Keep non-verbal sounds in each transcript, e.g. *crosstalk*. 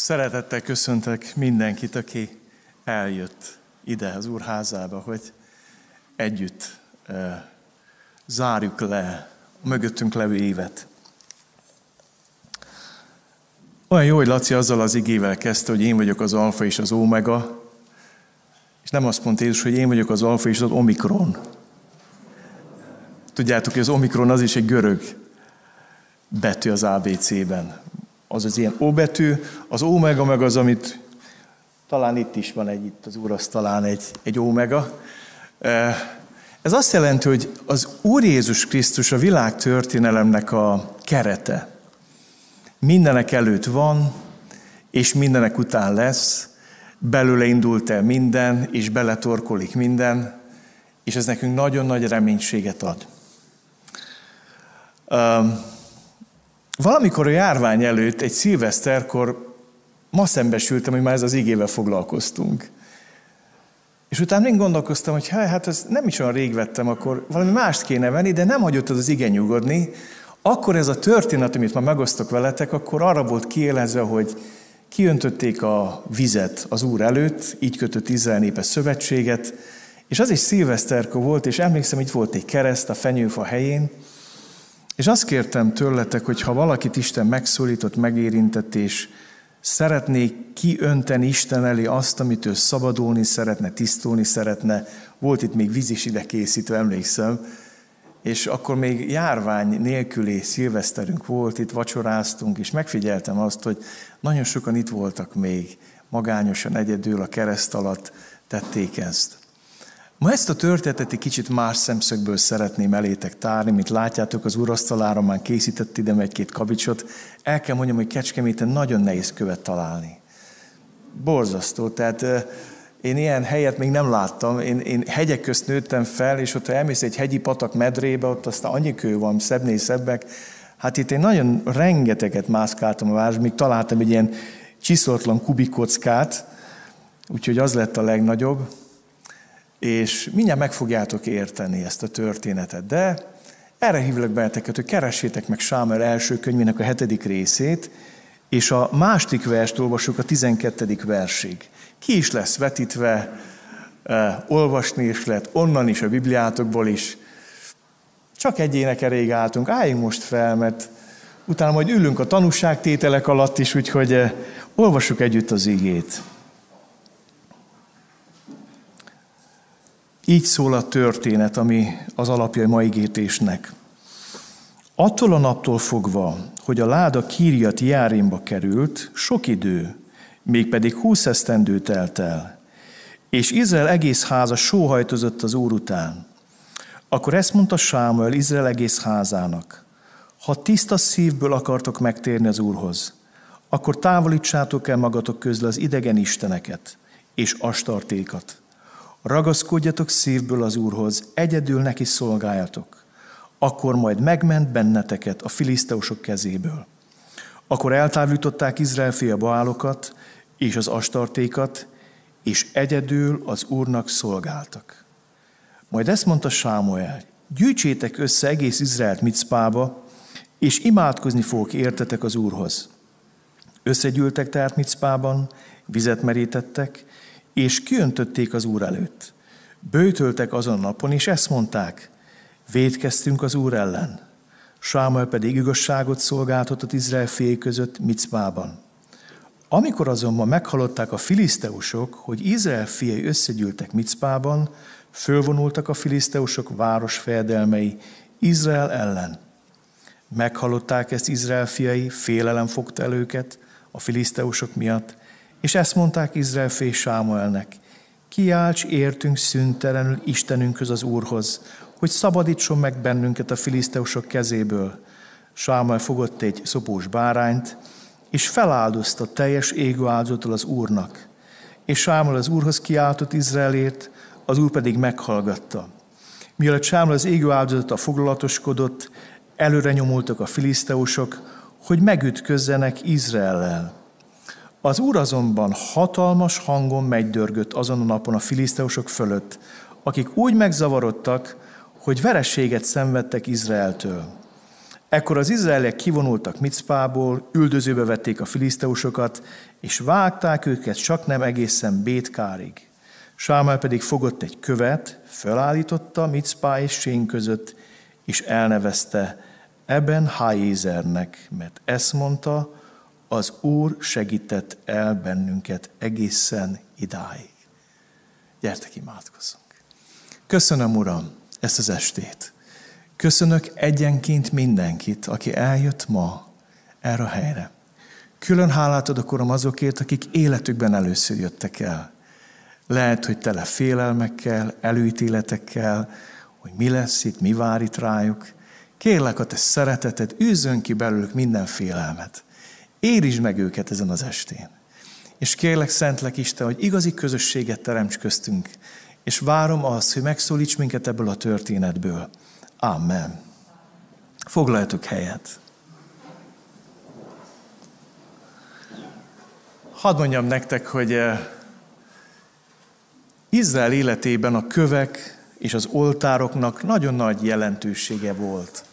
Szeretettel köszöntök mindenkit, aki eljött ide az Úr házába, hogy együtt zárjuk le a mögöttünk levő évet. Olyan jó, hogy Laci azzal az igével kezdte, hogy én vagyok az alfa és az omega, és nem azt mondta Jézus, hogy én vagyok az alfa és az omikron. Tudjátok, hogy az omikron az is egy görög betű az ABC-ben az az ilyen O betű, az omega meg az, amit talán itt is van egy, itt az talán egy, egy omega. Ez azt jelenti, hogy az Úr Jézus Krisztus a világ történelemnek a kerete. Mindenek előtt van, és mindenek után lesz, belőle indult el minden, és beletorkolik minden, és ez nekünk nagyon nagy reménységet ad. Valamikor a járvány előtt, egy szilveszterkor ma szembesültem, hogy már ez az igével foglalkoztunk. És utána még gondolkoztam, hogy hát ez nem is olyan rég vettem, akkor valami mást kéne venni, de nem hagyott az az igen nyugodni. Akkor ez a történet, amit ma megosztok veletek, akkor arra volt kiélezve, hogy kiöntötték a vizet az Úr előtt, így kötött Izrael népe szövetséget, és az is szilveszterkor volt, és emlékszem, itt volt egy kereszt a fenyőfa helyén, és azt kértem tőletek, hogy ha valakit Isten megszólított, megérintett, és szeretné kiönteni Isten elé azt, amit ő szabadulni szeretne, tisztulni szeretne, volt itt még víz is ide készítve, emlékszem, és akkor még járvány nélküli szilveszterünk volt, itt vacsoráztunk, és megfigyeltem azt, hogy nagyon sokan itt voltak még, magányosan egyedül a kereszt alatt tették ezt. Ma ezt a történetet egy kicsit más szemszögből szeretném elétek tárni, mint látjátok, az urasztalára már készített ide egy-két kavicsot. El kell mondjam, hogy Kecskeméten nagyon nehéz követ találni. Borzasztó, tehát én ilyen helyet még nem láttam. Én, én hegyek közt nőttem fel, és ott ha elmész egy hegyi patak medrébe, ott aztán annyi kő van, szebbnél szebbek. Hát itt én nagyon rengeteget mászkáltam a városban, még találtam egy ilyen csiszoltlan kubikockát, úgyhogy az lett a legnagyobb és mindjárt meg fogjátok érteni ezt a történetet. De erre hívlak benneteket, hogy keressétek meg Sámuel első könyvének a hetedik részét, és a második verst olvasjuk a tizenkettedik versig. Ki is lesz vetítve, eh, olvasni is lehet, onnan is, a Bibliátokból is. Csak egyének elég álltunk, álljunk most fel, mert utána majd ülünk a tanúságtételek alatt is, úgyhogy eh, olvassuk együtt az igét. Így szól a történet, ami az alapja a mai gétésnek. Attól a naptól fogva, hogy a láda Kíriat Járénba került, sok idő, mégpedig húsz esztendő telt el, és Izrael egész háza sóhajtozott az Úr után. Akkor ezt mondta Sámuel Izrael egész házának, ha tiszta szívből akartok megtérni az Úrhoz, akkor távolítsátok el magatok közül az idegen isteneket és astartékat, Ragaszkodjatok szívből az Úrhoz, egyedül neki szolgáljatok. Akkor majd megment benneteket a filiszteusok kezéből. Akkor eltávolították Izrael fia Baálokat és az astartékat, és egyedül az Úrnak szolgáltak. Majd ezt mondta Sámuel, gyűjtsétek össze egész Izraelt Micpába, és imádkozni fogok értetek az Úrhoz. Összegyűltek tehát Micpában, vizet merítettek, és kiöntötték az Úr előtt. Bőtöltek azon a napon, és ezt mondták, védkeztünk az Úr ellen. Sámuel pedig igazságot szolgáltatott Izrael fél között Micpában. Amikor azonban meghallották a filiszteusok, hogy Izrael fiai összegyűltek Micpában, fölvonultak a filiszteusok városfejedelmei Izrael ellen. Meghallották ezt Izrael fiai, félelem fogta el őket a filiszteusok miatt, és ezt mondták Izrael fé Sámuelnek, kiálts értünk szüntelenül Istenünkhöz az Úrhoz, hogy szabadítson meg bennünket a filiszteusok kezéből. Sámuel fogott egy szopós bárányt, és feláldozta teljes égő áldozatul az Úrnak. És Sámuel az Úrhoz kiáltott Izraelért, az Úr pedig meghallgatta. Mielőtt Sámuel az égő a foglalatoskodott, előre nyomultak a filiszteusok, hogy megütközzenek Izraellel. Az úr azonban hatalmas hangon megdörgött azon a napon a filiszteusok fölött, akik úgy megzavarodtak, hogy verességet szenvedtek Izraeltől. Ekkor az izraeliek kivonultak Micpából, üldözőbe vették a filiszteusokat, és vágták őket csak nem egészen Bétkárig. Sámel pedig fogott egy követ, felállította Micpá és Sén között, és elnevezte Eben Hájézernek, mert ezt mondta, az Úr segített el bennünket egészen idáig. Gyertek, imádkozzunk. Köszönöm, Uram, ezt az estét. Köszönök egyenként mindenkit, aki eljött ma erre a helyre. Külön hálát adok, Uram, azokért, akik életükben először jöttek el. Lehet, hogy tele félelmekkel, előítéletekkel, hogy mi lesz itt, mi vár itt rájuk. Kérlek a te szereteted, űzzön ki belőlük minden félelmet. Érizd meg őket ezen az estén. És kérlek, Szentlek Isten, hogy igazi közösséget teremts köztünk, és várom azt, hogy megszólíts minket ebből a történetből. Amen. Foglaljatok helyet. Hadd mondjam nektek, hogy eh, Izrael életében a kövek és az oltároknak nagyon nagy jelentősége volt.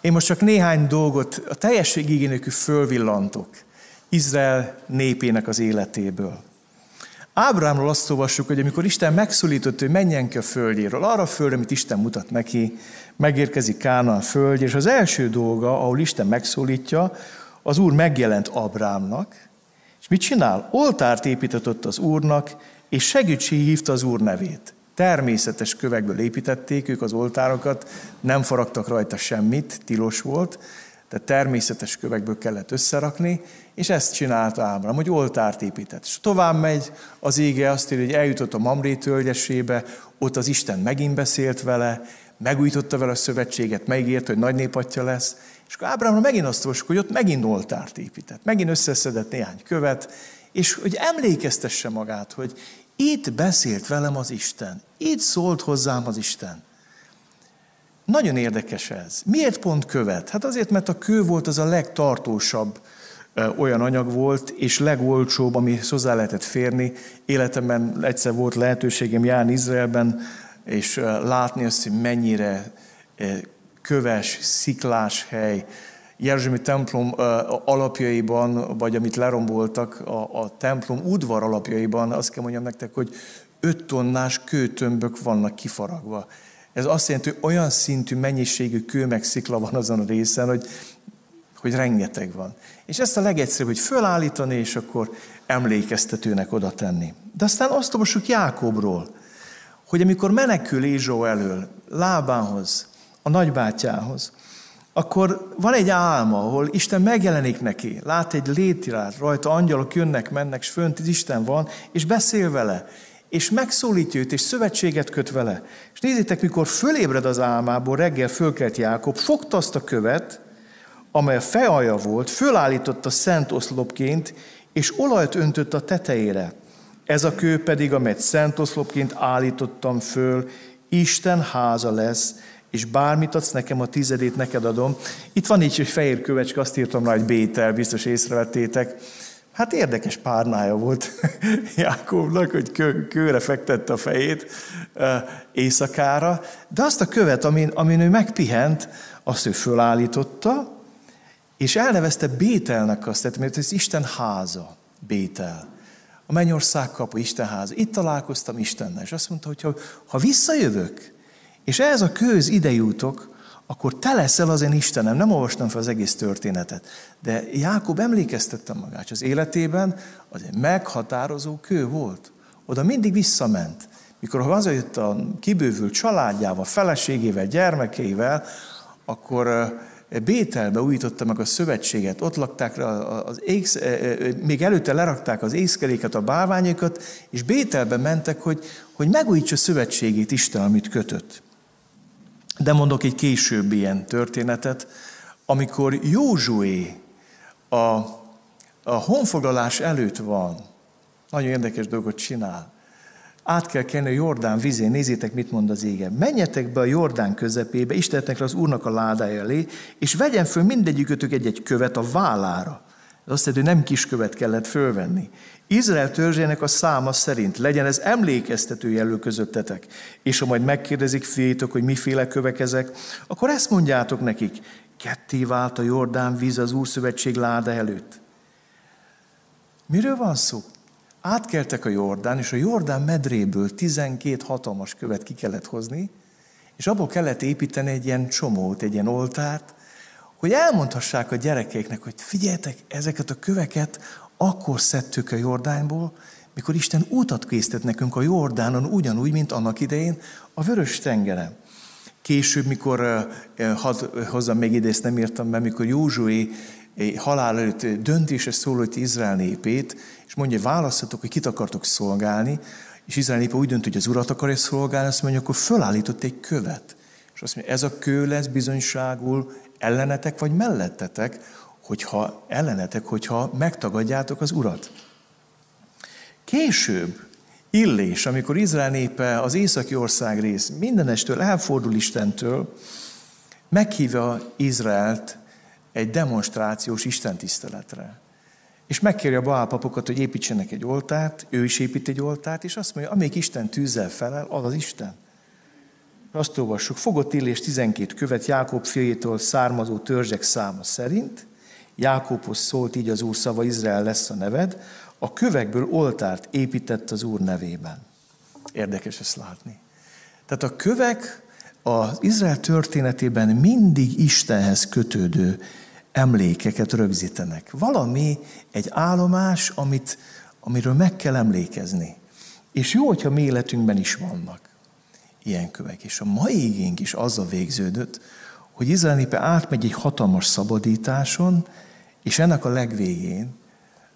Én most csak néhány dolgot a teljesség igényekű fölvillantok Izrael népének az életéből. Ábrámról azt olvassuk, hogy amikor Isten megszólított, hogy menjen ki a földjéről, arra a földre, amit Isten mutat neki, megérkezik Kánaán föld, és az első dolga, ahol Isten megszólítja, az Úr megjelent Ábrámnak, és mit csinál? Oltárt épített az Úrnak, és segítség hívta az Úr nevét. Természetes kövekből építették ők az oltárokat, nem faragtak rajta semmit, tilos volt, de természetes kövekből kellett összerakni, és ezt csinálta Ábrám, hogy oltárt épített. És tovább megy az ége, azt írja, hogy eljutott a Mamré tölgyesébe, ott az Isten megint beszélt vele, megújította vele a szövetséget, megígért, hogy nagy népatja lesz, és akkor Ábrámra megint azt olvasjuk, hogy ott megint oltárt épített, megint összeszedett néhány követ, és hogy emlékeztesse magát, hogy itt beszélt velem az Isten, itt szólt hozzám az Isten. Nagyon érdekes ez. Miért pont követ? Hát azért, mert a kő volt az a legtartósabb olyan anyag volt, és legolcsóbb, ami hozzá lehetett férni. Életemben egyszer volt lehetőségem járni Izraelben, és látni azt, hogy mennyire köves, sziklás hely. Jeruzsálemi templom alapjaiban, vagy amit leromboltak, a, a templom udvar alapjaiban, azt kell mondjam nektek, hogy öt tonnás kőtömbök vannak kifaragva. Ez azt jelenti, hogy olyan szintű mennyiségű kő meg szikla van azon a részen, hogy, hogy rengeteg van. És ezt a legegyszerűbb, hogy fölállítani, és akkor emlékeztetőnek oda tenni. De aztán azt olvassuk Jákobról, hogy amikor menekül Ézsó elől, Lábánhoz, a nagybátyához, akkor van egy álma, ahol Isten megjelenik neki, lát egy létirát, rajta angyalok jönnek, mennek, és fönt Isten van, és beszél vele, és megszólítja őt, és szövetséget köt vele. És nézzétek, mikor fölébred az álmából, reggel fölkelt Jákob, fogta azt a követ, amely a fealja volt, fölállította szent oszlopként, és olajt öntött a tetejére. Ez a kő pedig, amelyet szent oszlopként állítottam föl, Isten háza lesz, és bármit adsz nekem, a tizedét neked adom. Itt van így egy fehér kövecske, azt írtam rá, hogy Bétel, biztos észrevettétek. Hát érdekes párnája volt *laughs* Jákobnak, hogy kő, kőre fektette a fejét éjszakára, de azt a követ, amin, amin ő megpihent, azt ő fölállította, és elnevezte Bételnek azt, mert ez Isten háza, Bétel. A mennyország kapu, Isten háza. Itt találkoztam Istennel, és azt mondta, hogy ha, ha visszajövök, és ez a köz ide jutok, akkor te leszel az én Istenem. Nem olvastam fel az egész történetet. De Jákob emlékeztette magát, az életében az egy meghatározó kő volt. Oda mindig visszament. Mikor hazajött a kibővült családjával, feleségével, gyermekeivel, akkor Bételbe újította meg a szövetséget, ott lakták az éksz, még előtte lerakták az észkeléket, a bálványokat, és Bételbe mentek, hogy, hogy megújítsa szövetségét Isten, amit kötött. De mondok egy később ilyen történetet, amikor Józsué a, a honfoglalás előtt van, nagyon érdekes dolgot csinál. Át kell kelni a Jordán vizén, nézzétek, mit mond az ége. Menjetek be a Jordán közepébe, Istennek az Úrnak a ládája elé, és vegyen föl mindegyikőtök egy-egy követ a vállára. Ez azt jelenti, hogy nem kis követ kellett fölvenni. Izrael törzsének a száma szerint legyen ez emlékeztető jelő közöttetek. És ha majd megkérdezik fiétok, hogy miféle kövek ezek, akkor ezt mondjátok nekik, ketté vált a Jordán víz az Úrszövetség láda előtt. Miről van szó? Átkeltek a Jordán, és a Jordán medréből 12 hatalmas követ ki kellett hozni, és abból kellett építeni egy ilyen csomót, egy ilyen oltárt, hogy elmondhassák a gyerekeknek, hogy figyeljetek, ezeket a köveket akkor szedtük a Jordánból, mikor Isten útat készített nekünk a Jordánon, ugyanúgy, mint annak idején a Vörös tengeren. Később, mikor, hadd hozzam még idézt, nem írtam be, mikor Józsué halál előtt döntése szólott Izrael népét, és mondja, választhatok, hogy kit akartok szolgálni, és Izrael népe úgy dönt, hogy az urat akarja szolgálni, azt mondja, akkor fölállított egy követ. És azt mondja, ez a kő lesz bizonyságul ellenetek vagy mellettetek, hogyha ellenetek, hogyha megtagadjátok az urat. Később Illés, amikor Izrael népe az északi ország rész mindenestől elfordul Istentől, meghívja Izraelt egy demonstrációs istentiszteletre. És megkéri a Baálpapokat, hogy építsenek egy oltárt, ő is épít egy oltárt, és azt mondja, amelyik Isten tűzzel felel, az az Isten. Azt olvassuk, fogott Illés 12 követ Jákob fiétől származó törzsek száma szerint, Jákobhoz szólt így az Úr szava, Izrael lesz a neved, a kövekből oltárt épített az Úr nevében. Érdekes ezt látni. Tehát a kövek az Izrael történetében mindig Istenhez kötődő emlékeket rögzítenek. Valami, egy állomás, amit, amiről meg kell emlékezni. És jó, hogyha mi életünkben is vannak ilyen kövek. És a mai igénk is azzal végződött, hogy Izrael népe átmegy egy hatalmas szabadításon, és ennek a legvégén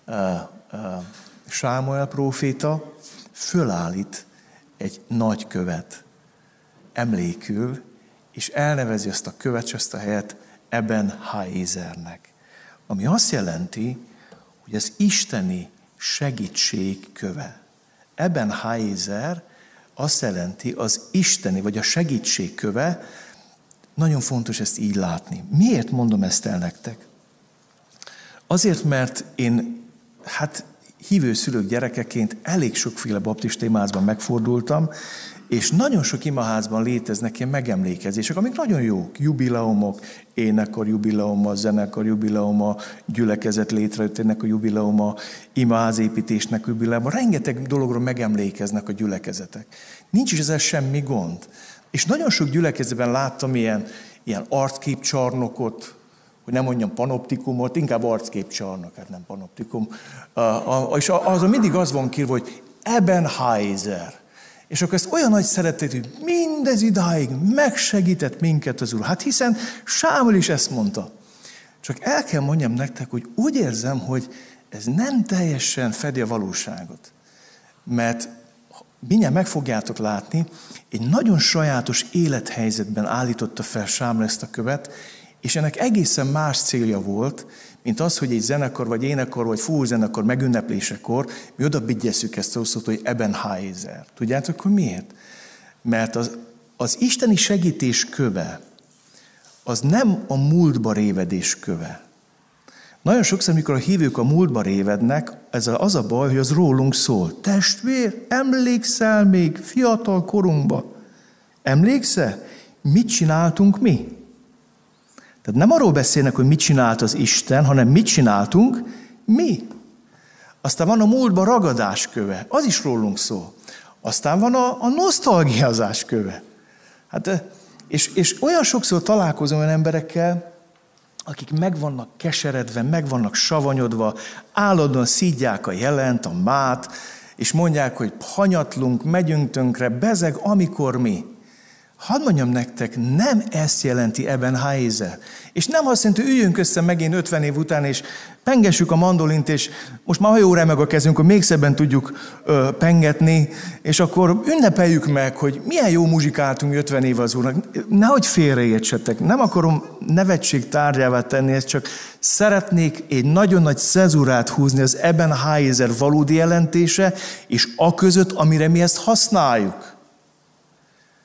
uh, uh, Sámuel próféta fölállít egy nagy követ emlékül, és elnevezi ezt a követ, és a helyet Eben Haézernek. Ami azt jelenti, hogy az isteni segítség köve. Eben Haézer azt jelenti az isteni, vagy a segítség köve, nagyon fontos ezt így látni. Miért mondom ezt el nektek? Azért, mert én, hát hívő szülők gyerekeként elég sokféle baptista imázban megfordultam, és nagyon sok imaházban léteznek ilyen megemlékezések, amik nagyon jók. Jubileumok, énekar jubileuma, zenekar jubileuma, gyülekezet létrejöttének a jubileuma, imaházépítésnek jubileuma. Rengeteg dologról megemlékeznek a gyülekezetek. Nincs is ezzel semmi gond. És nagyon sok gyülekezetben láttam ilyen, ilyen arcképcsarnokot, hogy nem mondjam panoptikumot, inkább arcképcsarnok, hát nem panoptikum. És azon mindig az van kírva, hogy Ebenheiser. És akkor ezt olyan nagy szeretet, hogy mindez idáig megsegített minket az Úr. Hát hiszen Sámuel is ezt mondta. Csak el kell mondjam nektek, hogy úgy érzem, hogy ez nem teljesen fedi a valóságot. Mert mindjárt meg fogjátok látni, egy nagyon sajátos élethelyzetben állította fel Sámuel ezt a követ, és ennek egészen más célja volt, mint az, hogy egy zenekar, vagy énekar, vagy zenekar megünneplésekor mi oda bigyesszük ezt a szót, hogy Ebenheiser. Tudjátok, hogy miért? Mert az, az isteni segítés köve, az nem a múltba révedés köve. Nagyon sokszor, amikor a hívők a múltba révednek, ez az a baj, hogy az rólunk szól. Testvér, emlékszel még fiatal korunkba? Emlékszel? Mit csináltunk mi? Tehát nem arról beszélnek, hogy mit csinált az Isten, hanem mit csináltunk mi. Aztán van a múltban ragadás köve, az is rólunk szól. Aztán van a, a nosztalgiázás köve. Hát, és, és olyan sokszor találkozom olyan emberekkel, akik meg vannak keseredve, meg vannak savanyodva, állandóan szídják a jelent, a mát, és mondják, hogy hanyatlunk, megyünk tönkre, bezeg, amikor mi. Hadd mondjam nektek, nem ezt jelenti ebben Heiser. És nem azt jelenti, üljünk össze megint 50 év után, és pengessük a mandolint, és most már jó remeg a kezünk, hogy még szebben tudjuk ö, pengetni, és akkor ünnepeljük meg, hogy milyen jó muzsikáltunk 50 év az úrnak. Nehogy félreértsetek, nem akarom nevetség tárgyává tenni, ezt csak szeretnék egy nagyon nagy szezurát húzni az ebben Heiser valódi jelentése, és a között, amire mi ezt használjuk.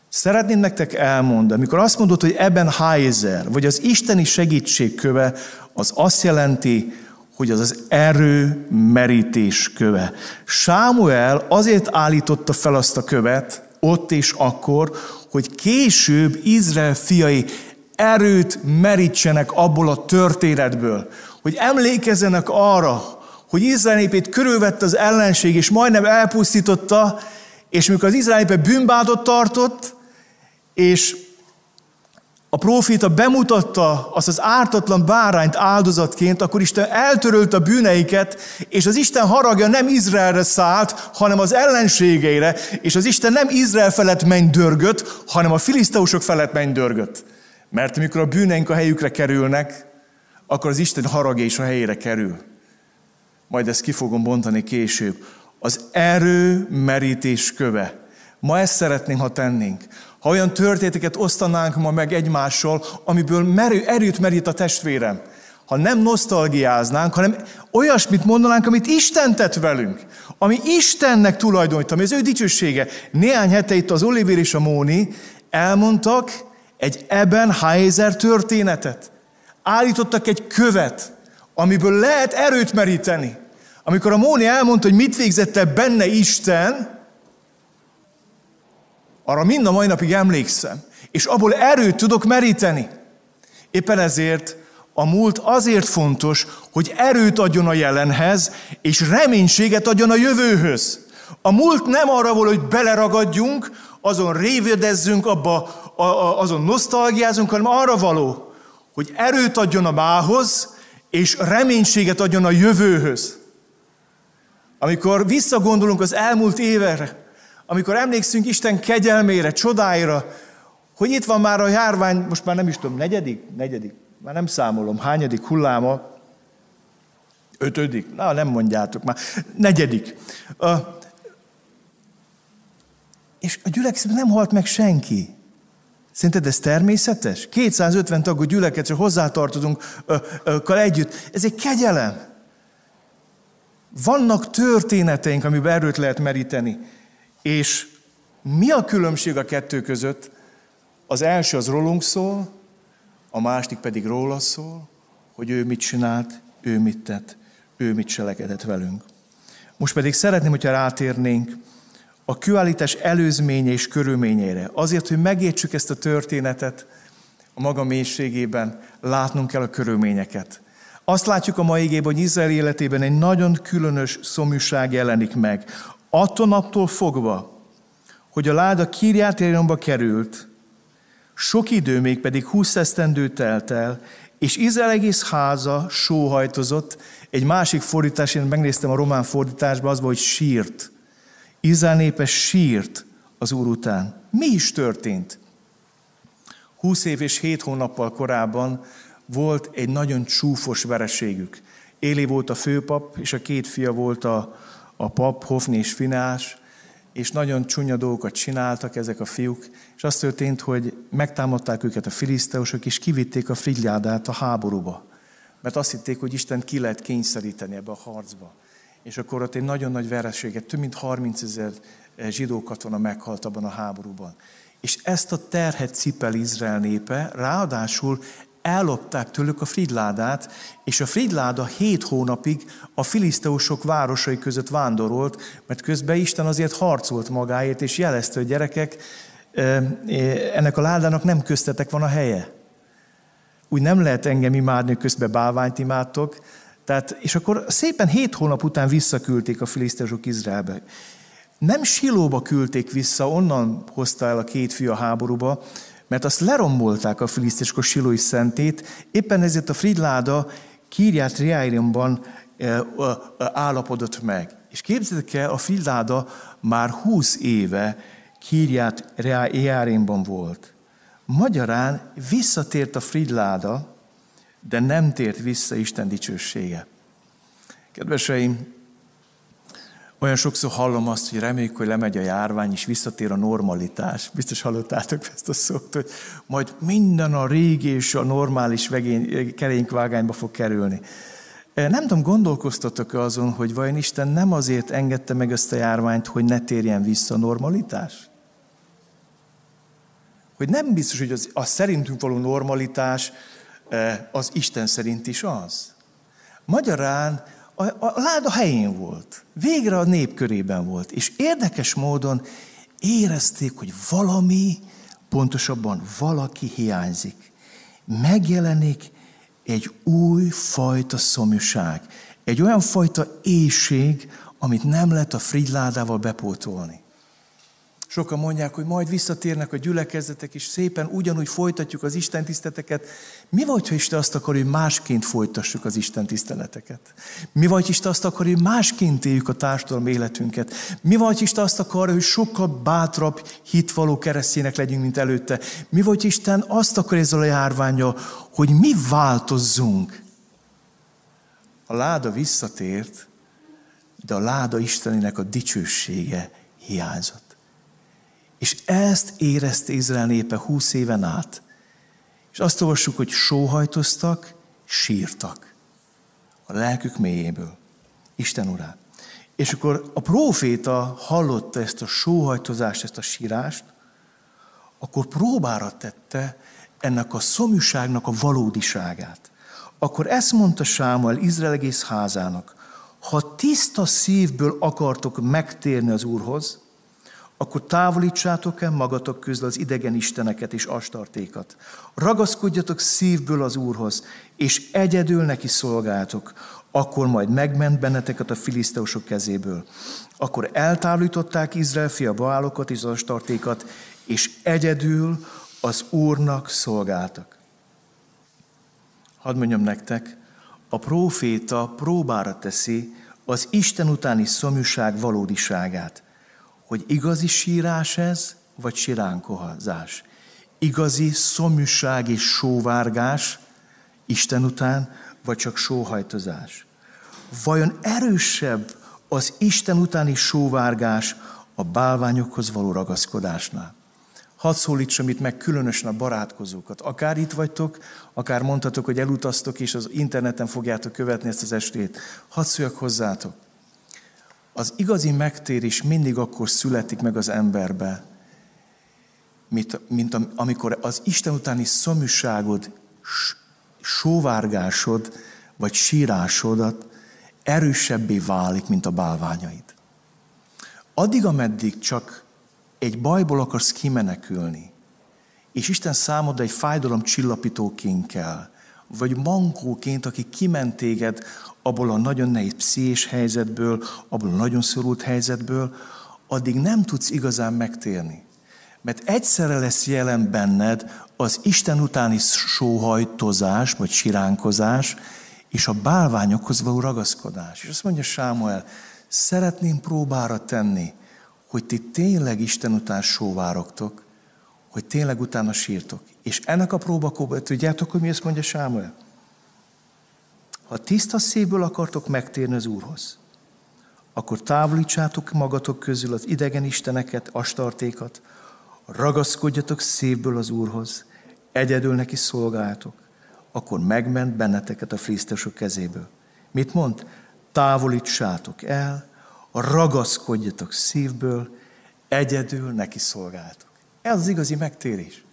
Szeretném nektek elmondani, amikor azt mondod, hogy ebben Heiser, vagy az isteni segítség köve, az azt jelenti, hogy az az erő merítés köve. Sámuel azért állította fel azt a követ, ott és akkor, hogy később Izrael fiai erőt merítsenek abból a történetből, hogy emlékezzenek arra, hogy Izrael népét körülvette az ellenség, és majdnem elpusztította, és mikor az Izrael népe bűnbádot tartott, és a próféta bemutatta azt az ártatlan bárányt áldozatként, akkor Isten eltörölt a bűneiket, és az Isten haragja nem Izraelre szállt, hanem az ellenségeire, és az Isten nem Izrael felett mennydörgött, hanem a filiszteusok felett mennydörgött. Mert amikor a bűneink a helyükre kerülnek, akkor az Isten haragja is a helyére kerül. Majd ezt ki fogom bontani később. Az erő merítés köve. Ma ezt szeretném, ha tennénk. Ha olyan történeteket osztanánk ma meg egymással, amiből merő, erőt merít a testvérem. Ha nem nosztalgiáznánk, hanem olyasmit mondanánk, amit Isten tett velünk. Ami Istennek tulajdonít, ami az ő dicsősége. Néhány hete itt az Oliver és a Móni elmondtak egy Eben Heiser történetet. Állítottak egy követ, amiből lehet erőt meríteni. Amikor a Móni elmondta, hogy mit végzette benne Isten, arra mind a mai napig emlékszem, és abból erőt tudok meríteni. Éppen ezért a múlt azért fontos, hogy erőt adjon a jelenhez, és reménységet adjon a jövőhöz. A múlt nem arra való, hogy beleragadjunk, azon révédezzünk, abba, a, a, azon nosztalgiázunk, hanem arra való, hogy erőt adjon a mához, és reménységet adjon a jövőhöz. Amikor visszagondolunk az elmúlt évekre, amikor emlékszünk Isten kegyelmére, csodáira, hogy itt van már a járvány, most már nem is tudom, negyedik? Negyedik. Már nem számolom, hányadik hulláma? Ötödik? Na, nem mondjátok már. Negyedik. Uh, és a gyülekezetben nem halt meg senki. Szerinted ez természetes? 250 tagú gyülekezetre hozzátartozunk uh, együtt. Ez egy kegyelem. Vannak történeteink, amiben erőt lehet meríteni. És mi a különbség a kettő között? Az első az rólunk szól, a másik pedig róla szól, hogy ő mit csinált, ő mit tett, ő mit cselekedett velünk. Most pedig szeretném, hogyha rátérnénk a kőállítás előzménye és körülményére. Azért, hogy megértsük ezt a történetet a maga mélységében, látnunk kell a körülményeket. Azt látjuk a mai igében, hogy Izrael életében egy nagyon különös szomjúság jelenik meg. Attól naptól fogva, hogy a láda Kirjátéromba került, sok idő még pedig húsz esztendő telt el, és Izrael egész háza sóhajtozott. Egy másik fordítás, én megnéztem a román fordításban, az hogy sírt. Izrael népe sírt az Úr után. Mi is történt? Húsz év és hét hónappal korábban volt egy nagyon csúfos vereségük. Éli volt a főpap, és a két fia volt a, a pap, Hofni és Finás, és nagyon csúnya dolgokat csináltak ezek a fiúk, és az történt, hogy megtámadták őket a filiszteusok, és kivitték a frigyládát a háborúba. Mert azt hitték, hogy Isten ki lehet kényszeríteni ebbe a harcba. És akkor ott egy nagyon nagy vereséget, több mint 30 ezer zsidó katona meghalt abban a háborúban. És ezt a terhet cipel Izrael népe, ráadásul ellopták tőlük a fridládát, és a fridláda hét hónapig a filiszteusok városai között vándorolt, mert közben Isten azért harcolt magáért, és jelezte, hogy gyerekek, ennek a ládának nem köztetek van a helye. Úgy nem lehet engem imádni, hogy közben bálványt imádtok. Tehát, és akkor szépen hét hónap után visszaküldték a filiszteusok Izraelbe. Nem Silóba küldték vissza, onnan hozta el a két fia a háborúba, mert azt lerombolták a filiszteskor silói szentét, éppen ezért a Fridláda Kírját Riáirimban eh, állapodott meg. És képzeljétek el, a Fridláda már húsz éve Kírját Riáirimban volt. Magyarán visszatért a Fridláda, de nem tért vissza Isten dicsősége. Kedveseim, olyan sokszor hallom azt, hogy reméljük, hogy lemegy a járvány, és visszatér a normalitás. Biztos hallottátok ezt a szót, hogy majd minden a régi és a normális vegény, kerénkvágányba fog kerülni. Nem tudom, gondolkoztatok -e azon, hogy vajon Isten nem azért engedte meg ezt a járványt, hogy ne térjen vissza a normalitás? Hogy nem biztos, hogy az, a szerintünk való normalitás az Isten szerint is az. Magyarán a, a láda helyén volt. Végre a nép körében volt. És érdekes módon érezték, hogy valami, pontosabban valaki hiányzik. megjelenik egy új fajta szomjúság, egy olyan fajta éjség, amit nem lehet a frigyládával bepótolni. Sokan mondják, hogy majd visszatérnek a gyülekezetek, és szépen ugyanúgy folytatjuk az Isten tiszteleteket. Mi vagy, ha Isten azt akarja, hogy másként folytassuk az Isten tiszteleteket? Mi vagy, Isten azt akarja, hogy másként éljük a társadalom életünket? Mi vagy, Isten azt akarja, hogy sokkal bátrabb, hitvaló keresztények legyünk, mint előtte? Mi vagy, Isten azt akarja ezzel a járványa, hogy mi változzunk? A láda visszatért, de a láda Istenének a dicsősége hiányzott. És ezt érezte Izrael népe húsz éven át. És azt olvassuk, hogy sóhajtoztak, sírtak. A lelkük mélyéből. Isten urán. És akkor a próféta hallotta ezt a sóhajtozást, ezt a sírást, akkor próbára tette ennek a szomjúságnak a valódiságát. Akkor ezt mondta Sámuel Izrael egész házának, ha tiszta szívből akartok megtérni az Úrhoz, akkor távolítsátok el magatok közül az idegen isteneket és astartékat. Ragaszkodjatok szívből az Úrhoz, és egyedül neki szolgáltok, akkor majd megment benneteket a filiszteusok kezéből. Akkor eltávolították Izrael fia Baálokat és az astartékat, és egyedül az Úrnak szolgáltak. Hadd mondjam nektek, a próféta próbára teszi az Isten utáni szomjúság valódiságát hogy igazi sírás ez, vagy siránkozás. Igazi szomjúság és sóvárgás Isten után, vagy csak sóhajtozás. Vajon erősebb az Isten utáni sóvárgás a bálványokhoz való ragaszkodásnál? Hadd szólítsam itt meg különösen a barátkozókat. Akár itt vagytok, akár mondhatok, hogy elutaztok, és az interneten fogjátok követni ezt az estét. Hadd szóljak hozzátok. Az igazi megtérés mindig akkor születik meg az emberbe, mint, mint amikor az Isten utáni szomjúságod, sóvárgásod, vagy sírásodat erősebbé válik, mint a bálványaid. Addig, ameddig csak egy bajból akarsz kimenekülni, és Isten számodra egy fájdalom csillapítóként kell, vagy mankóként, aki kiment téged abból a nagyon nehéz pszichés helyzetből, abból a nagyon szorult helyzetből, addig nem tudsz igazán megtérni. Mert egyszerre lesz jelen benned az Isten utáni sóhajtozás, vagy siránkozás, és a bálványokhoz való ragaszkodás. És azt mondja Sámuel, szeretném próbára tenni, hogy ti tényleg Isten után sóvárogtok, hogy tényleg utána sírtok. És ennek a próbakóban, tudjátok, hogy mi ezt mondja Sámuel? Ha tiszta szívből akartok megtérni az Úrhoz, akkor távolítsátok magatok közül az idegen isteneket, astartékat, ragaszkodjatok szívből az Úrhoz, egyedül neki szolgáltok, akkor megment benneteket a frisztesok kezéből. Mit mond? Távolítsátok el, ragaszkodjatok szívből, egyedül neki szolgáltok. Ez az igazi megtérés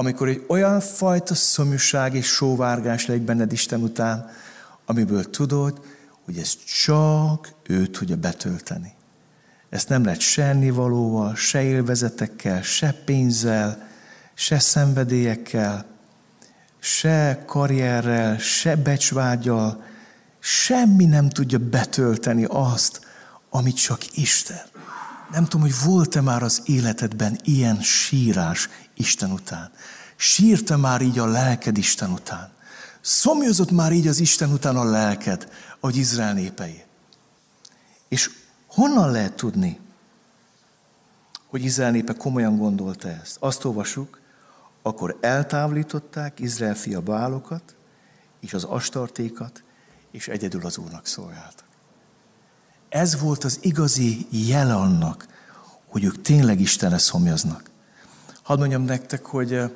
amikor egy olyan fajta szomjúság és sóvárgás legy benned Isten után, amiből tudod, hogy ez csak ő tudja betölteni. Ezt nem lehet se ennivalóval, se élvezetekkel, se pénzzel, se szenvedélyekkel, se karrierrel, se becsvágyal, semmi nem tudja betölteni azt, amit csak Isten. Nem tudom, hogy volt-e már az életedben ilyen sírás Isten után. Sírta már így a lelked Isten után. Szomjozott már így az Isten után a lelked, ahogy Izrael népei. És honnan lehet tudni, hogy Izrael népe komolyan gondolta ezt? Azt olvasuk, akkor eltávolították Izrael fia bálokat, és az astartékat, és egyedül az Úrnak szolgáltak. Ez volt az igazi jele annak, hogy ők tényleg Istenre szomjaznak. Hadd mondjam nektek, hogy eh,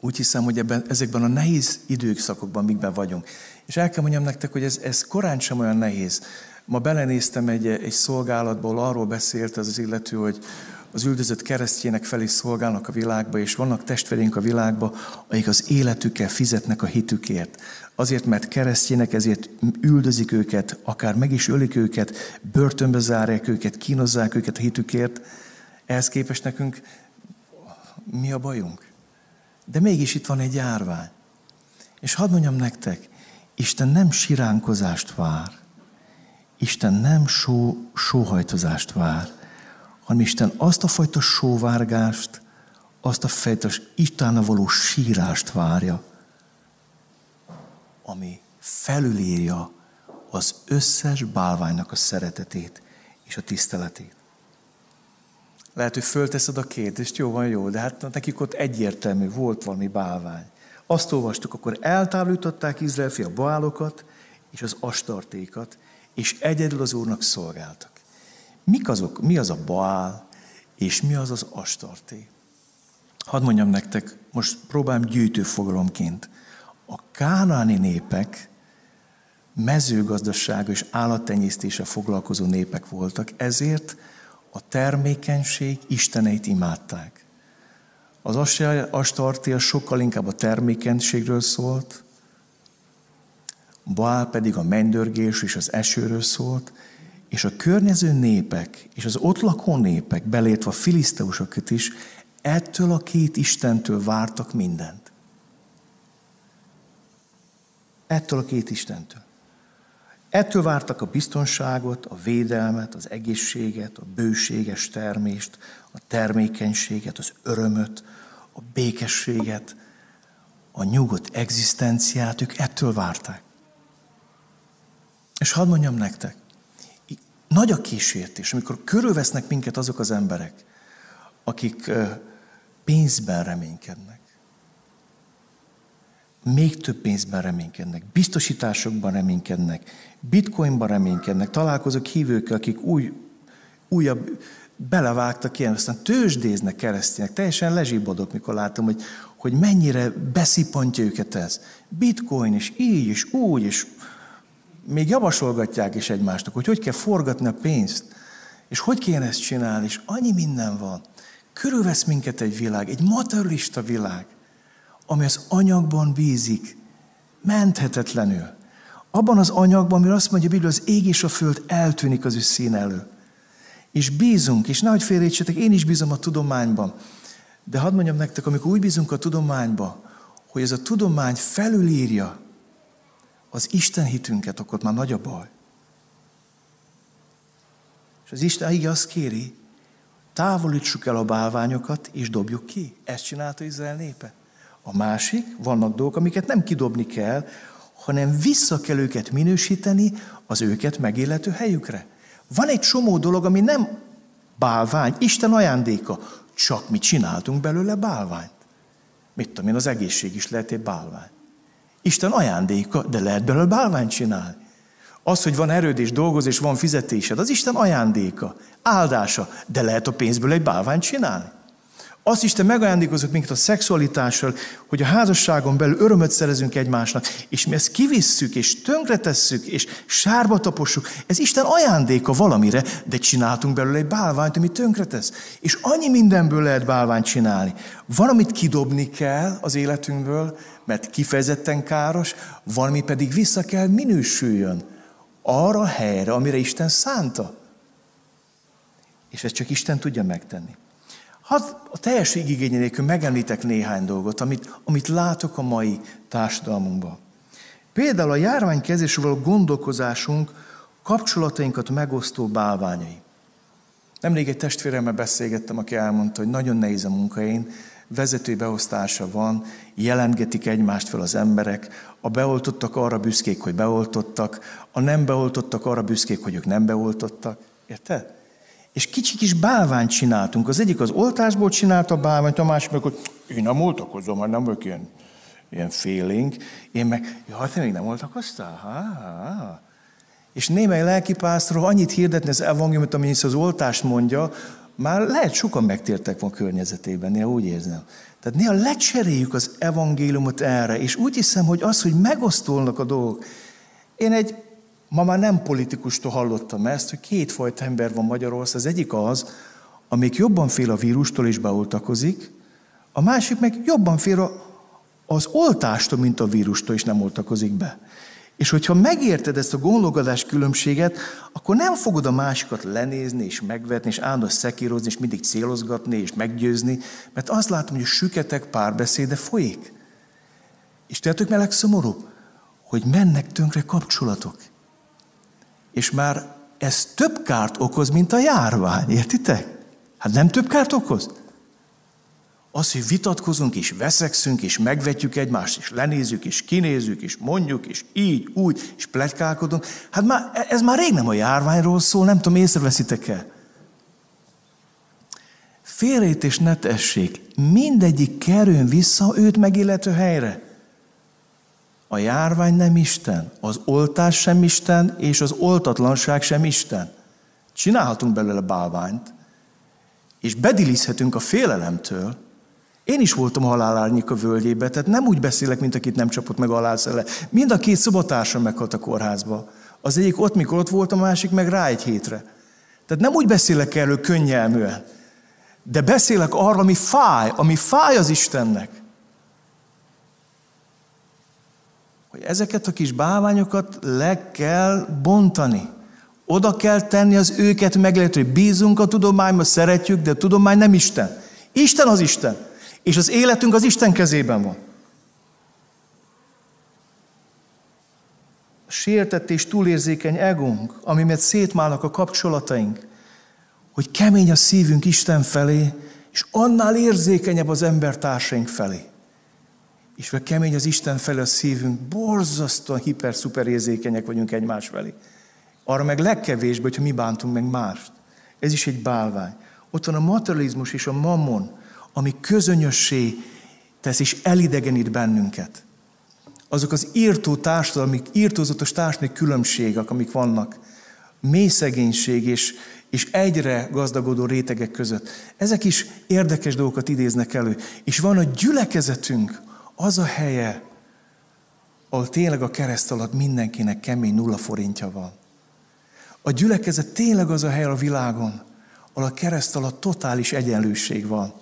úgy hiszem, hogy ebben, ezekben a nehéz időszakokban, mikben vagyunk. És el kell mondjam nektek, hogy ez, ez korán sem olyan nehéz. Ma belenéztem egy, egy szolgálatból, arról beszélt az az illető, hogy az üldözött keresztjének felé szolgálnak a világba, és vannak testvéreink a világba, akik az életükkel fizetnek a hitükért. Azért, mert keresztjének, ezért üldözik őket, akár meg is ölik őket, börtönbe zárják őket, kínozzák őket a hitükért. Ehhez képest nekünk mi a bajunk? De mégis itt van egy járvány. És hadd mondjam nektek, Isten nem siránkozást vár. Isten nem só, sóhajtozást vár, hanem Isten azt a fajta sóvárgást, azt a fajta Istenna való sírást várja, ami felülírja az összes bálványnak a szeretetét és a tiszteletét. Lehet, hogy fölteszed a két, és jó van, jó, de hát nekik ott egyértelmű, volt valami bálvány. Azt olvastuk, akkor eltávolították Izrael fia Baálokat és az astartékat, és egyedül az Úrnak szolgáltak. Mik azok, mi az a Baál, és mi az az astarté? Hadd mondjam nektek, most próbálom gyűjtőfogalomként. A kánáni népek mezőgazdaság és állattenyésztése foglalkozó népek voltak, ezért a termékenység isteneit imádták. Az astartia sokkal inkább a termékenységről szólt, Baál pedig a mennydörgés és az esőről szólt, és a környező népek, és az ott lakó népek, belétve a filiszteusokat is, ettől a két Istentől vártak mindent. Ettől a két Istentől. Ettől vártak a biztonságot, a védelmet, az egészséget, a bőséges termést, a termékenységet, az örömöt, a békességet, a nyugodt egzisztenciát, ők ettől várták. És hadd mondjam nektek, nagy a kísértés, amikor körülvesznek minket azok az emberek, akik pénzben reménykednek. Még több pénzben reménykednek, biztosításokban reménykednek, bitcoinban reménykednek. Találkozok hívőkkel, akik új, újabb, belevágtak ilyen, aztán tőzsdéznek keresztények. Teljesen lezsibodok, mikor látom, hogy, hogy mennyire beszippantja őket ez. Bitcoin, és így, és úgy, és még javasolgatják is egymásnak, hogy hogy kell forgatni a pénzt, és hogy kéne ezt csinálni, és annyi minden van. Körülvesz minket egy világ, egy materialista világ, ami az anyagban bízik, menthetetlenül. Abban az anyagban, ami azt mondja, hogy az ég és a föld eltűnik az ő szín elő. És bízunk, és nehogy félrejtsetek, én is bízom a tudományban. De hadd mondjam nektek, amikor úgy bízunk a tudományba, hogy ez a tudomány felülírja az Isten hitünket, akkor már nagy a baj. És az Isten így azt kéri, távolítsuk el a bálványokat, és dobjuk ki. Ezt csinálta Izrael népe. A másik, vannak dolgok, amiket nem kidobni kell, hanem vissza kell őket minősíteni az őket megillető helyükre. Van egy csomó dolog, ami nem bálvány, Isten ajándéka, csak mi csináltunk belőle bálványt. Mit tudom én, az egészség is lehet egy bálvány. Isten ajándéka, de lehet belőle bálványt csinálni. Az, hogy van erőd és dolgoz, és van fizetésed, az Isten ajándéka, áldása, de lehet a pénzből egy bálványt csinálni. Azt Isten megajándékozott minket a szexualitással, hogy a házasságon belül örömöt szerezünk egymásnak, és mi ezt kivisszük, és tönkretesszük, és sárba tapossuk. Ez Isten ajándéka valamire, de csináltunk belőle egy bálványt, ami tönkretesz. És annyi mindenből lehet bálványt csinálni. Van, amit kidobni kell az életünkből, mert kifejezetten káros, valami pedig vissza kell minősüljön arra a helyre, amire Isten szánta. És ezt csak Isten tudja megtenni. Hadd a teljesség igénye nélkül megemlítek néhány dolgot, amit, amit látok a mai társadalmunkban. Például a járvány kezésről való gondolkozásunk kapcsolatainkat megosztó bálványai. Nemrég egy testvéremmel beszélgettem, aki elmondta, hogy nagyon nehéz a munkahelyén, vezetői beosztása van, jelentgetik egymást fel az emberek, a beoltottak arra büszkék, hogy beoltottak, a nem beoltottak arra büszkék, hogy ők nem beoltottak. Érted? És kicsi kis bálványt csináltunk. Az egyik az oltásból csinálta a bálványt, a másik meg, hogy én nem oltakozom, nem vagyok ilyen, ilyen félénk. Én meg, ja, te még nem oltakoztál? Ha, ha. És némely lelkipásztorról annyit hirdetni az evangéliumot, ami az oltást mondja, már lehet sokan megtértek van környezetében, néha úgy érzem. Tehát néha lecseréljük az evangéliumot erre, és úgy hiszem, hogy az, hogy megosztolnak a dolgok. Én egy Ma már nem politikustól hallottam ezt, hogy kétfajta ember van Magyarország. Az egyik az, amik jobban fél a vírustól és beoltakozik, a másik meg jobban fél az oltástól, mint a vírustól, és nem oltakozik be. És hogyha megérted ezt a gondolkodás különbséget, akkor nem fogod a másikat lenézni, és megvetni, és állandóan szekírozni, és mindig célozgatni, és meggyőzni, mert azt látom, hogy a süketek párbeszéde folyik. És tudjátok, meleg szomorú? Hogy mennek tönkre kapcsolatok. És már ez több kárt okoz, mint a járvány, értitek? Hát nem több kárt okoz? Az, hogy vitatkozunk, és veszekszünk, és megvetjük egymást, és lenézzük, és kinézzük, és mondjuk, és így, úgy, és pletykálkodunk, hát már, ez már rég nem a járványról szól, nem tudom, észreveszitek-e. Félrejtés ne tessék, mindegyik kerül vissza őt megillető helyre. A járvány nem Isten, az oltás sem Isten, és az oltatlanság sem Isten. Csinálhatunk belőle bálványt, és bedilizhetünk a félelemtől, én is voltam halálárnyék a völgyébe, tehát nem úgy beszélek, mint akit nem csapott meg a halálszele. Mind a két szobatársam meghalt a kórházba. Az egyik ott, mikor ott volt, a másik meg rá egy hétre. Tehát nem úgy beszélek erről könnyelműen, de beszélek arról, ami fáj, ami fáj az Istennek. Hogy ezeket a kis bálványokat le kell bontani. Oda kell tenni az őket meglehető, hogy bízunk a tudományba, szeretjük, de a tudomány nem Isten. Isten az Isten. És az életünk az Isten kezében van. A sértett és túlérzékeny egónk, ami miatt szétmálnak a kapcsolataink, hogy kemény a szívünk Isten felé, és annál érzékenyebb az embertársaink felé. És mert kemény az Isten felé a szívünk, borzasztóan hiper-szuper érzékenyek vagyunk egymás felé. Arra meg legkevésbé, hogyha mi bántunk meg mást. Ez is egy bálvány. Ott van a materializmus és a mammon, ami közönössé tesz és elidegenít bennünket. Azok az írtó társadalmi, írtózatos társadalmi különbségek, amik vannak, mély szegénység és, és egyre gazdagodó rétegek között. Ezek is érdekes dolgokat idéznek elő. És van a gyülekezetünk, az a helye, ahol tényleg a kereszt alatt mindenkinek kemény nulla forintja van. A gyülekezet tényleg az a hely a világon, ahol a kereszt alatt totális egyenlőség van.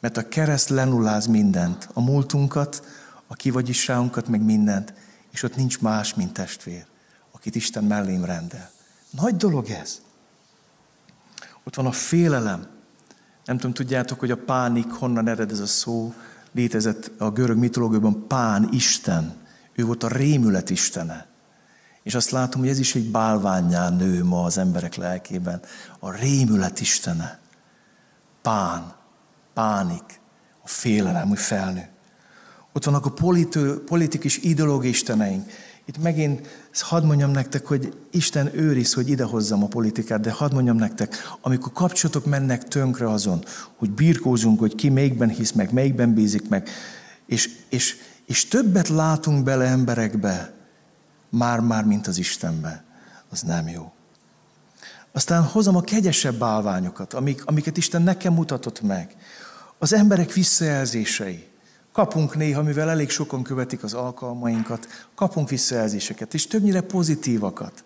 Mert a kereszt lenulláz mindent, a múltunkat, a kivagyisságunkat, meg mindent, és ott nincs más, mint testvér, akit Isten mellém rendel. Nagy dolog ez. Ott van a félelem. Nem tudom, tudjátok, hogy a pánik, honnan ered ez a szó, létezett a görög mitológiában Pán Isten. Ő volt a rémület istene. És azt látom, hogy ez is egy bálványá nő ma az emberek lelkében. A rémület istene. Pán pánik, a félelem, hogy felnő. Ott vannak a politikus ideológiai isteneink. Itt megint hadd mondjam nektek, hogy Isten őriz, hogy idehozzam a politikát, de hadd mondjam nektek, amikor kapcsolatok mennek tönkre azon, hogy birkózunk, hogy ki melyikben hisz meg, melyikben bízik meg, és, és, és többet látunk bele emberekbe, már-már, mint az Istenbe, az nem jó. Aztán hozom a kegyesebb állványokat, amik, amiket Isten nekem mutatott meg. Az emberek visszajelzései. Kapunk néha, mivel elég sokan követik az alkalmainkat, kapunk visszajelzéseket, és többnyire pozitívakat.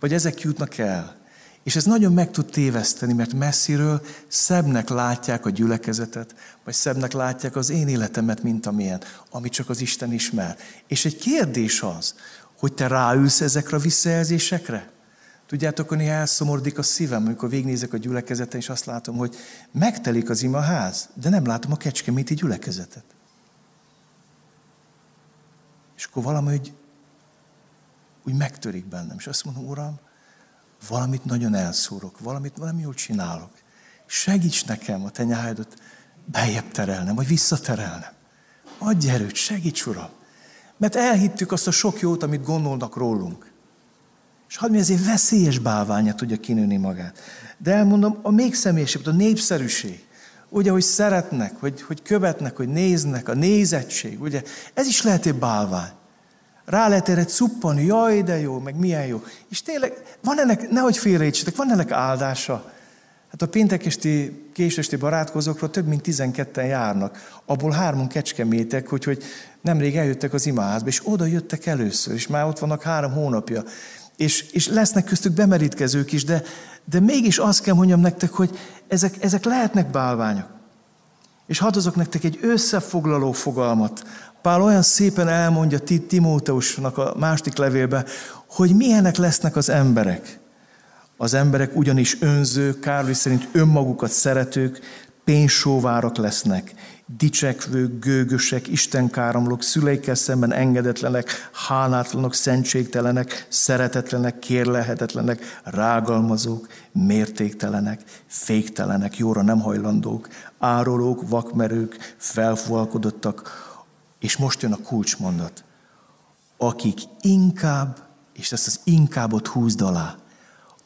Vagy ezek jutnak el. És ez nagyon meg tud téveszteni, mert messziről szebbnek látják a gyülekezetet, vagy szebbnek látják az én életemet, mint amilyen, amit csak az Isten ismer. És egy kérdés az, hogy te ráülsz ezekre a visszajelzésekre? Tudjátok, néha elszomordik a szívem, amikor végnézek a gyülekezeten, és azt látom, hogy megtelik az imaház, de nem látom a kecskeméti gyülekezetet. És akkor valami úgy, megtörik bennem, és azt mondom, Uram, valamit nagyon elszúrok, valamit valami jól csinálok. Segíts nekem a te nyájadat beljebb terelnem, vagy visszaterelnem. Adj erőt, segíts, Uram. Mert elhittük azt a sok jót, amit gondolnak rólunk. És hadd mi ezért veszélyes bálványa tudja kinőni magát. De elmondom, a még személyesebb, a népszerűség. Ugye, hogy szeretnek, hogy, hogy követnek, hogy néznek, a nézettség, ugye, ez is lehet egy bálvány. Rá lehet erre cuppani, jaj, de jó, meg milyen jó. És tényleg, van ennek, nehogy félreértsetek, van ennek áldása. Hát a péntekesti, késősti barátkozókról több mint 12-en járnak. Abból hárman kecskemétek, hogy, hogy nemrég eljöttek az imaházba, és oda jöttek először, és már ott vannak három hónapja és, és lesznek köztük bemerítkezők is, de, de mégis azt kell mondjam nektek, hogy ezek, ezek lehetnek bálványok. És hadd azok nektek egy összefoglaló fogalmat. Pál olyan szépen elmondja Timóteusnak a második levélbe, hogy milyenek lesznek az emberek. Az emberek ugyanis önzők, Kárli szerint önmagukat szeretők, pénzsóvárok lesznek, dicsekvők, gőgösek, istenkáromlók, szüleikkel szemben engedetlenek, hálátlanok, szentségtelenek, szeretetlenek, kérlehetetlenek, rágalmazók, mértéktelenek, féktelenek, jóra nem hajlandók, árulók, vakmerők, felfúalkodottak. És most jön a kulcsmondat. Akik inkább, és ezt az inkábbot húzd alá,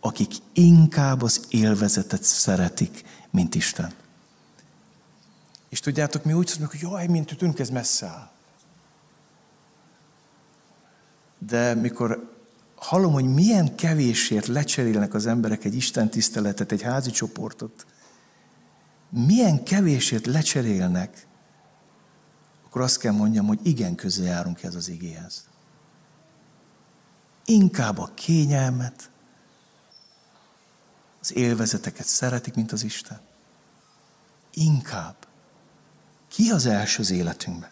akik inkább az élvezetet szeretik, mint Isten. És tudjátok, mi úgy szólunk, hogy jaj, mint tűnk, ez messze áll. De mikor hallom, hogy milyen kevésért lecserélnek az emberek egy Isten tiszteletet, egy házi csoportot, milyen kevésért lecserélnek, akkor azt kell mondjam, hogy igen közel járunk ez az igéhez. Inkább a kényelmet, az élvezeteket szeretik, mint az Isten. Inkább. Ki az első az életünkben?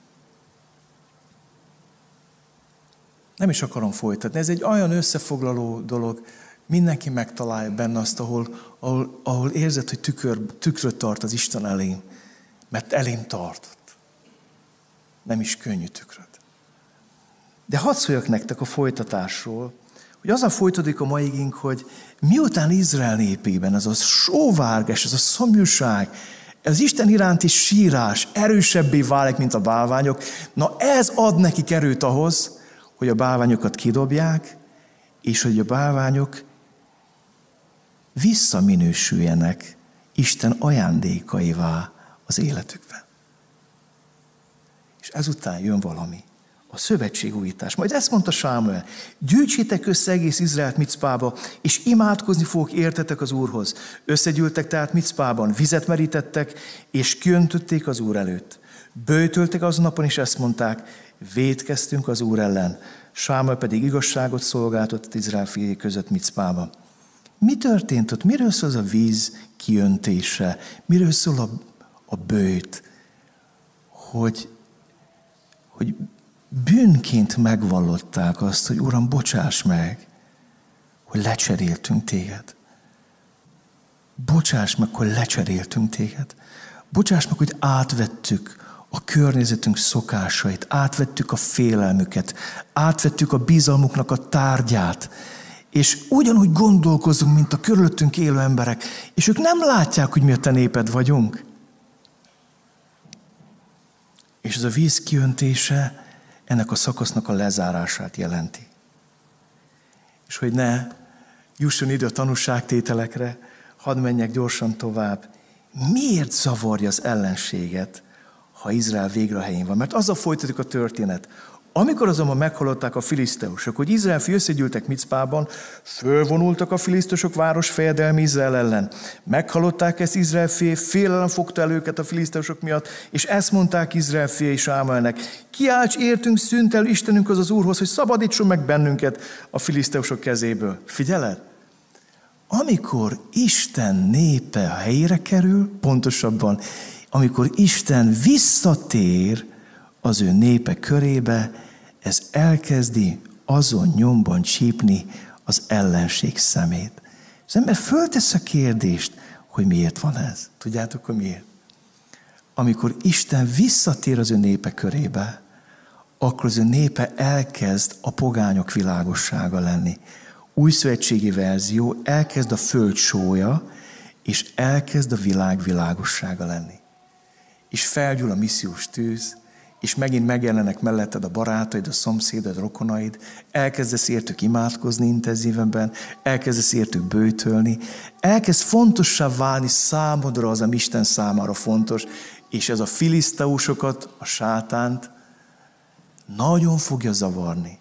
Nem is akarom folytatni. Ez egy olyan összefoglaló dolog, mindenki megtalálja benne azt, ahol, ahol, ahol érzed, hogy tükör, tükröt tart az Isten elém, mert elém tartott. Nem is könnyű tükröt. De hadd szóljak nektek a folytatásról, hogy az a folytatódik a maigink, hogy miután Izrael népében ez a sóvárgás, ez a szomjúság, az Isten iránti sírás erősebbé válik, mint a bálványok. Na ez ad neki erőt ahhoz, hogy a bálványokat kidobják, és hogy a bálványok visszaminősüljenek Isten ajándékaivá az életükben. És ezután jön valami a szövetségújítás. Majd ezt mondta Sámuel, gyűjtsétek össze egész Izraelt Micpába, és imádkozni fogok értetek az Úrhoz. Összegyűltek tehát Micpában, vizet merítettek, és kiöntötték az Úr előtt. Bőtöltek az napon, és ezt mondták, védkeztünk az Úr ellen. Sámuel pedig igazságot szolgáltott Izrael fiai között Micpába. Mi történt ott? Miről szól az a víz kiöntése? Miről szól a, a bőt? Hogy, hogy bűnként megvallották azt, hogy Uram, bocsáss meg, hogy lecseréltünk téged. Bocsáss meg, hogy lecseréltünk téged. Bocsáss meg, hogy átvettük a környezetünk szokásait, átvettük a félelmüket, átvettük a bizalmuknak a tárgyát, és ugyanúgy gondolkozunk, mint a körülöttünk élő emberek, és ők nem látják, hogy mi a te néped vagyunk. És ez a víz kiöntése ennek a szakasznak a lezárását jelenti. És hogy ne jusson idő a tanúságtételekre, hadd menjek gyorsan tovább. Miért zavarja az ellenséget, ha Izrael végre a helyén van? Mert azzal folytatik a történet, amikor azonban meghallották a filiszteusok, hogy Izrael fi összegyűltek Micpában, fölvonultak a filiszteusok város fejedelmi Izrael ellen. Meghallották ezt Izrael fi, félelem fogta el őket a filiszteusok miatt, és ezt mondták Izrael fi és Sámuelnek. Kiálts értünk szüntel Istenünk az az Úrhoz, hogy szabadítson meg bennünket a filiszteusok kezéből. Figyeled? Amikor Isten népe helyére kerül, pontosabban, amikor Isten visszatér az ő népe körébe, ez elkezdi azon nyomban csípni az ellenség szemét. Az ember föltesz a kérdést, hogy miért van ez. Tudjátok, hogy miért? Amikor Isten visszatér az ő népe körébe, akkor az ő népe elkezd a pogányok világossága lenni. Új szövetségi verzió elkezd a föld sója, és elkezd a világ világossága lenni. És felgyúl a missziós tűz, és megint megjelennek melletted a barátaid, a szomszédod, a rokonaid, elkezdesz értük imádkozni intenzívenben, elkezdesz értük bőtölni, elkezd fontossá válni számodra az, ami Isten számára fontos, és ez a filiszteusokat, a sátánt nagyon fogja zavarni.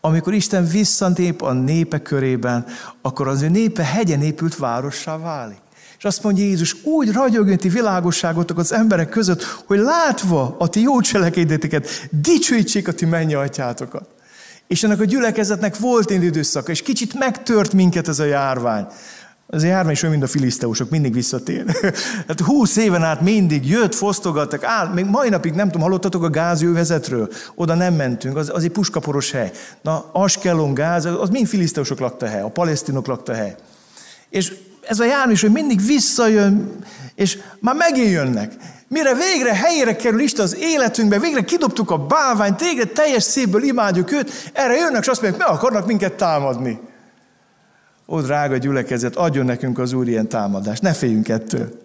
Amikor Isten visszantép a népe körében, akkor az ő népe hegyen épült várossá válik. És azt mondja Jézus, úgy ragyogjon ti világosságotok az emberek között, hogy látva a ti jó cselekedeteket, dicsőítsék a ti mennyi atyátokat. És ennek a gyülekezetnek volt egy időszaka, és kicsit megtört minket ez a járvány. Az a járvány is olyan, mint a filiszteusok, mindig visszatér. *laughs* hát húsz éven át mindig jött, fosztogattak, áll, még mai napig nem tudom, hallottatok a gázjővezetről? Oda nem mentünk, az, az egy puskaporos hely. Na, Askelon, gáz, az mind filiszteusok lakta hely, a palesztinok lakta hely. És ez a is, hogy mindig visszajön, és már megint jönnek. Mire végre helyére kerül Isten az életünkbe, végre kidobtuk a bálványt, végre teljes szépből imádjuk őt, erre jönnek, és azt mondják, meg akarnak minket támadni. Ó, drága gyülekezet, adjon nekünk az Úr ilyen támadást. Ne féljünk ettől.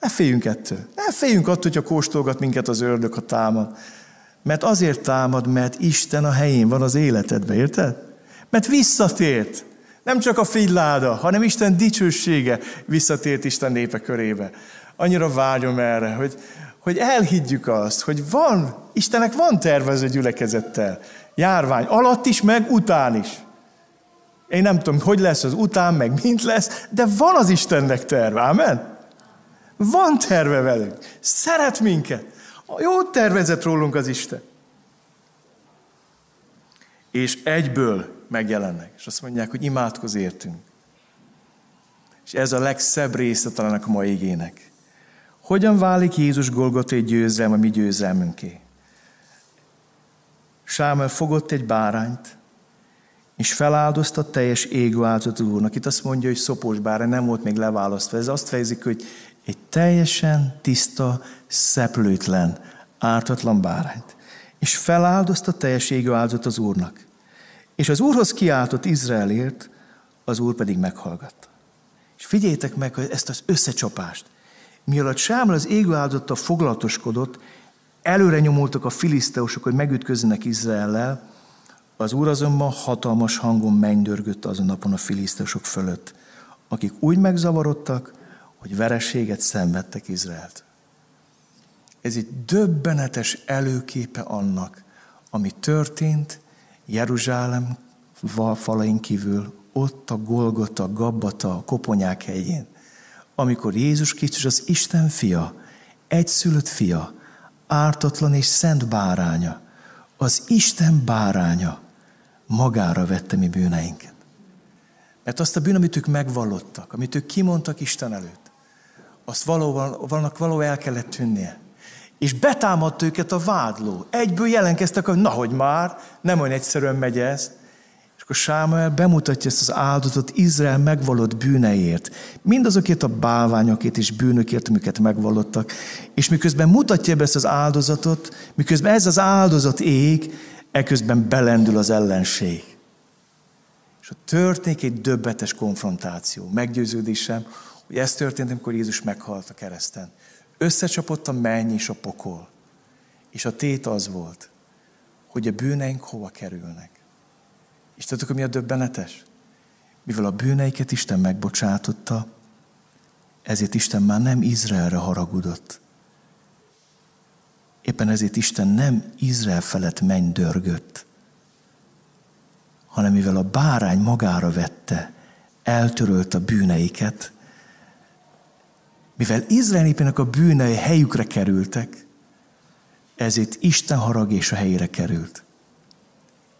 Ne féljünk ettől. Ne féljünk attól, hogyha kóstolgat minket az ördög, a támad. Mert azért támad, mert Isten a helyén van az életedben, érted? Mert visszatért. Nem csak a figyláda, hanem Isten dicsősége visszatért Isten népe körébe. Annyira vágyom erre, hogy, hogy elhiggyük azt, hogy van, Istenek van tervező gyülekezettel. Járvány alatt is, meg után is. Én nem tudom, hogy lesz az után, meg mint lesz, de van az Istennek terve, amen? Van terve velünk. Szeret minket. Jó tervezett rólunk az Isten. És egyből megjelennek, és azt mondják, hogy imádkoz értünk. És ez a legszebb része talán a mai igének. Hogyan válik Jézus Golgoté győzelme mi győzelmünké? Sámuel fogott egy bárányt, és feláldozta teljes égő áldozatot úrnak. Itt azt mondja, hogy szopós bárány nem volt még leválasztva. Ez azt fejezik, hogy egy teljesen tiszta, szeplőtlen, ártatlan bárányt. És feláldozta teljes égő áldozatot az úrnak. És az úrhoz kiáltott Izraelért, az úr pedig meghallgatta. És figyeljétek meg hogy ezt az összecsapást. Mielőtt Sámel az égő áldozattal foglalatoskodott, előre nyomultak a filiszteusok, hogy megütközzenek Izraellel, az úr azonban hatalmas hangon mennydörgött azon napon a filiszteusok fölött, akik úgy megzavarodtak, hogy vereséget szenvedtek Izraelt. Ez egy döbbenetes előképe annak, ami történt Jeruzsálem falain kívül, ott a Golgota, Gabbata, a Koponyák hegyén, amikor Jézus Krisztus az Isten fia, egyszülött fia, ártatlan és szent báránya, az Isten báránya magára vette mi bűneinket. Mert azt a bűn, amit ők megvallottak, amit ők kimondtak Isten előtt, azt valóban, valóban való el kellett tűnnie. És betámadt őket a vádló. Egyből jelenkeztek, hogy nahogy már, nem olyan egyszerűen megy ez. És akkor Sámuel bemutatja ezt az áldozatot Izrael megvalott bűneiért. Mindazokért a bálványokért és bűnökért, amiket megvallottak. És miközben mutatja be ezt az áldozatot, miközben ez az áldozat ég, eközben belendül az ellenség. És ott történik egy döbbetes konfrontáció. Meggyőződésem, hogy ez történt, amikor Jézus meghalt a kereszten. Összecsapott a menny és a pokol. És a tét az volt, hogy a bűneink hova kerülnek. És tudtok, mi a döbbenetes? Mivel a bűneiket Isten megbocsátotta, ezért Isten már nem Izraelre haragudott. Éppen ezért Isten nem Izrael felett menny dörgött, hanem mivel a bárány magára vette, eltörölt a bűneiket, mivel Izrael népének a bűnei helyükre kerültek, ezért Isten harag és a helyére került.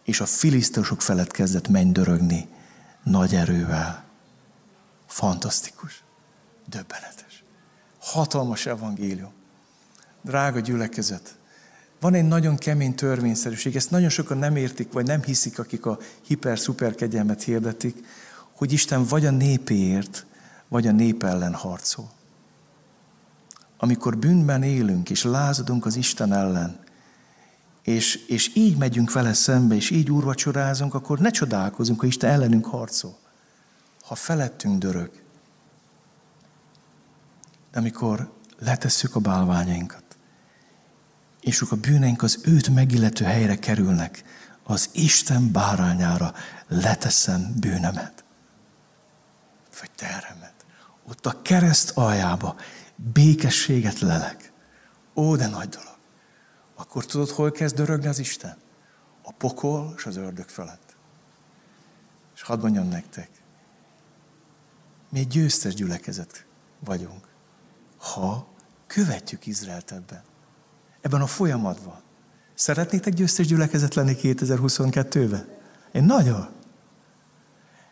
És a filisztusok felett kezdett mennydörögni nagy erővel. Fantasztikus, döbbenetes, hatalmas evangélium. Drága gyülekezet, van egy nagyon kemény törvényszerűség, ezt nagyon sokan nem értik, vagy nem hiszik, akik a hiper-szuper kegyelmet hirdetik, hogy Isten vagy a népéért, vagy a nép ellen harcol amikor bűnben élünk, és lázadunk az Isten ellen, és, és így megyünk vele szembe, és így úrvacsorázunk, akkor ne csodálkozunk, hogy Isten ellenünk harcol. Ha felettünk dörög. De amikor letesszük a bálványainkat, és a bűneink az őt megillető helyre kerülnek, az Isten bárányára leteszem bűnemet, vagy terhemet. Ott a kereszt aljába békességet lelek. Ó, de nagy dolog. Akkor tudod, hol kezd dörögni az Isten? A pokol és az ördög felett. És hadd mondjam nektek, mi egy győztes gyülekezet vagyunk, ha követjük Izraelt ebben. Ebben a folyamatban. Szeretnétek győztes gyülekezet lenni 2022-ben? Én nagyon.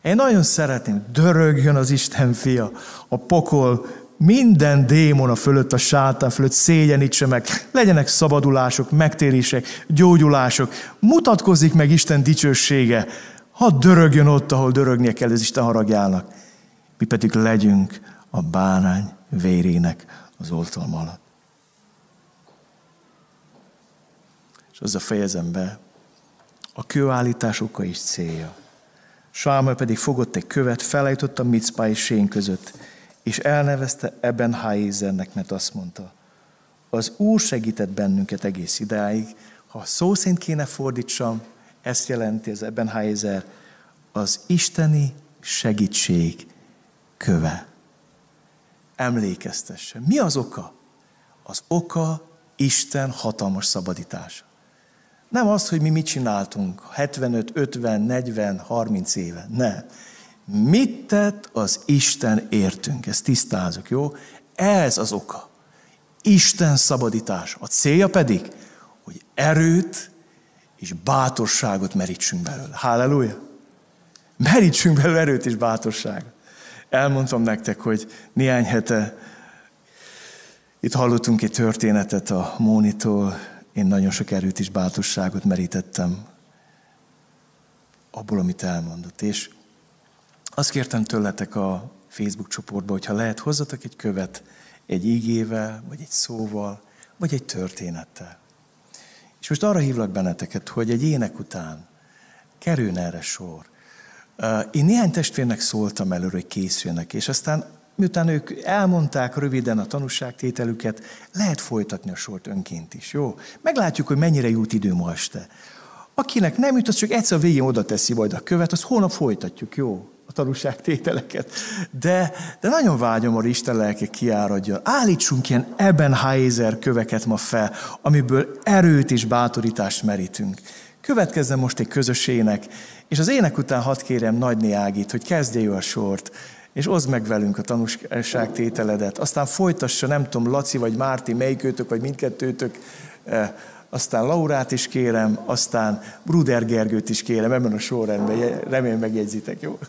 Én nagyon szeretném, dörögjön az Isten fia, a pokol minden démon a fölött, a sátán fölött szégyenítse meg, legyenek szabadulások, megtérések, gyógyulások, mutatkozik meg Isten dicsősége, ha dörögjön ott, ahol dörögnie kell az Isten haragjának. Mi pedig legyünk a bánány vérének az oltalma alatt. És azzal fejezem be, a kőállítás oka is célja. Sámuel pedig fogott egy követ, felejtott a Micpá és Sén között, és elnevezte Eben Háizernek, mert azt mondta, az Úr segített bennünket egész idáig, ha szó szerint kéne fordítsam, ezt jelenti az Eben Háizer, az isteni segítség köve. Emlékeztesse. Mi az oka? Az oka Isten hatalmas szabadítása. Nem az, hogy mi mit csináltunk 75, 50, 40, 30 éve. Nem. Mit tett az Isten értünk? Ezt tisztázok, jó? Ez az oka. Isten szabadítás. A célja pedig, hogy erőt és bátorságot merítsünk belőle. Halleluja! Merítsünk belőle erőt és bátorságot. Elmondtam nektek, hogy néhány hete itt hallottunk egy történetet a Mónitól, én nagyon sok erőt és bátorságot merítettem abból, amit elmondott. És azt kértem tőletek a Facebook csoportba, hogyha lehet, hozzatok egy követ egy ígével, vagy egy szóval, vagy egy történettel. És most arra hívlak benneteket, hogy egy ének után kerüljön erre sor. Én néhány testvérnek szóltam előre, hogy készüljenek, és aztán miután ők elmondták röviden a tanúságtételüket, lehet folytatni a sort önként is, jó? Meglátjuk, hogy mennyire jut idő ma este. Akinek nem jut, az csak egyszer a végén oda teszi majd a követ, az holnap folytatjuk, jó? A tanúságtételeket. De, de nagyon vágyom, hogy Isten lelke kiáradjon. Állítsunk ilyen Ebenheiser köveket ma fel, amiből erőt és bátorítást merítünk. Következzen most egy közösének, és az ének után hadd kérem Nagyné Ágit, hogy kezdje a sort és oszd meg velünk a tanúságtételedet. Aztán folytassa, nem tudom, Laci vagy Márti, melyikőtök, vagy mindkettőtök, eh, aztán Laurát is kérem, aztán Bruder Gergőt is kérem, ebben a sorrendben, remélem megjegyzitek, jó?